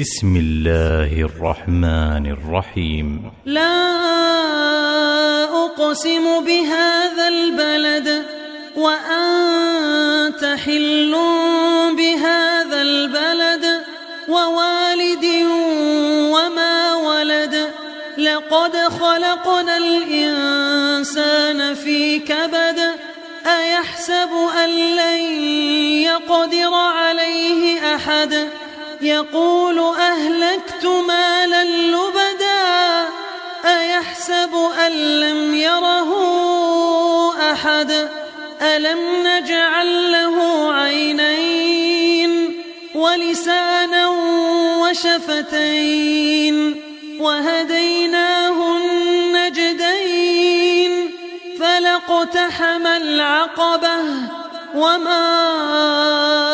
بسم الله الرحمن الرحيم لا أقسم بهذا البلد وأنت حل بهذا البلد ووالد وما ولد. لقد خلقنا الإنسان في كبد. أيحسب أن لن يقدر عليه أحد؟ يقول أهلكت مالا لبدا أيحسب أن لم يره أحد؟ ألم نجعل له عينين ولسانا وشفتين وهديناه النجدين فلاقتحم العقبة وما